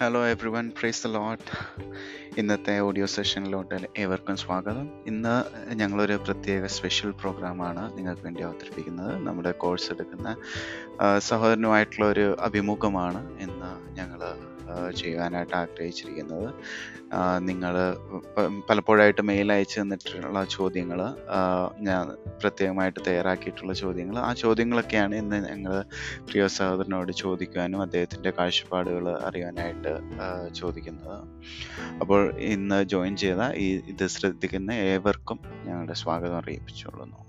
Hello everyone praise the Lord ഇന്നത്തെ audio സെഷനിലോട്ട് ഏവർക്കും സ്വാഗതം. ഇന്ന് ഞങ്ങളൊരു പ്രത്യേക സ്പെഷ്യൽ പ്രോഗ്രാമാണ് നിങ്ങൾക്ക് വേണ്ടി അവതരിപ്പിക്കുന്നത്. നമ്മുടെ കോഴ്സ് എടുക്കുന്ന സഹോദരനുമായിട്ടുള്ള ഒരു അഭിമുഖമാണ്. ഞങ്ങൾ ചെയ്യാനായിട്ട് ആഗ്രഹിച്ചിരിക്കുന്നത്. നിങ്ങൾ പലപ്പോഴായിട്ട് മെയിൽ അയച്ചു തന്നിട്ടുള്ള ചോദ്യങ്ങൾ ഞാൻ പ്രത്യേകമായിട്ട് തയ്യാറാക്കിയിട്ടുള്ള ചോദ്യങ്ങൾ ആ ചോദ്യങ്ങളൊക്കെയാണ് ഇന്ന് ഞങ്ങൾ പ്രിയ സഹോദരനോട് ചോദിക്കുവാനും അദ്ദേഹത്തിന്റെ കാഴ്ചപ്പാടുകൾ അറിയാനായിട്ട് ചോദിക്കുന്നത്. അപ്പോൾ ഇന്ന് ജോയിൻ ചെയ്ത ഈ ഇത് ശ്രദ്ധിക്കുന്ന ഏവർക്കും ഞങ്ങളുടെ സ്വാഗതം അറിയിപ്പിച്ചുകൊള്ളുന്നു.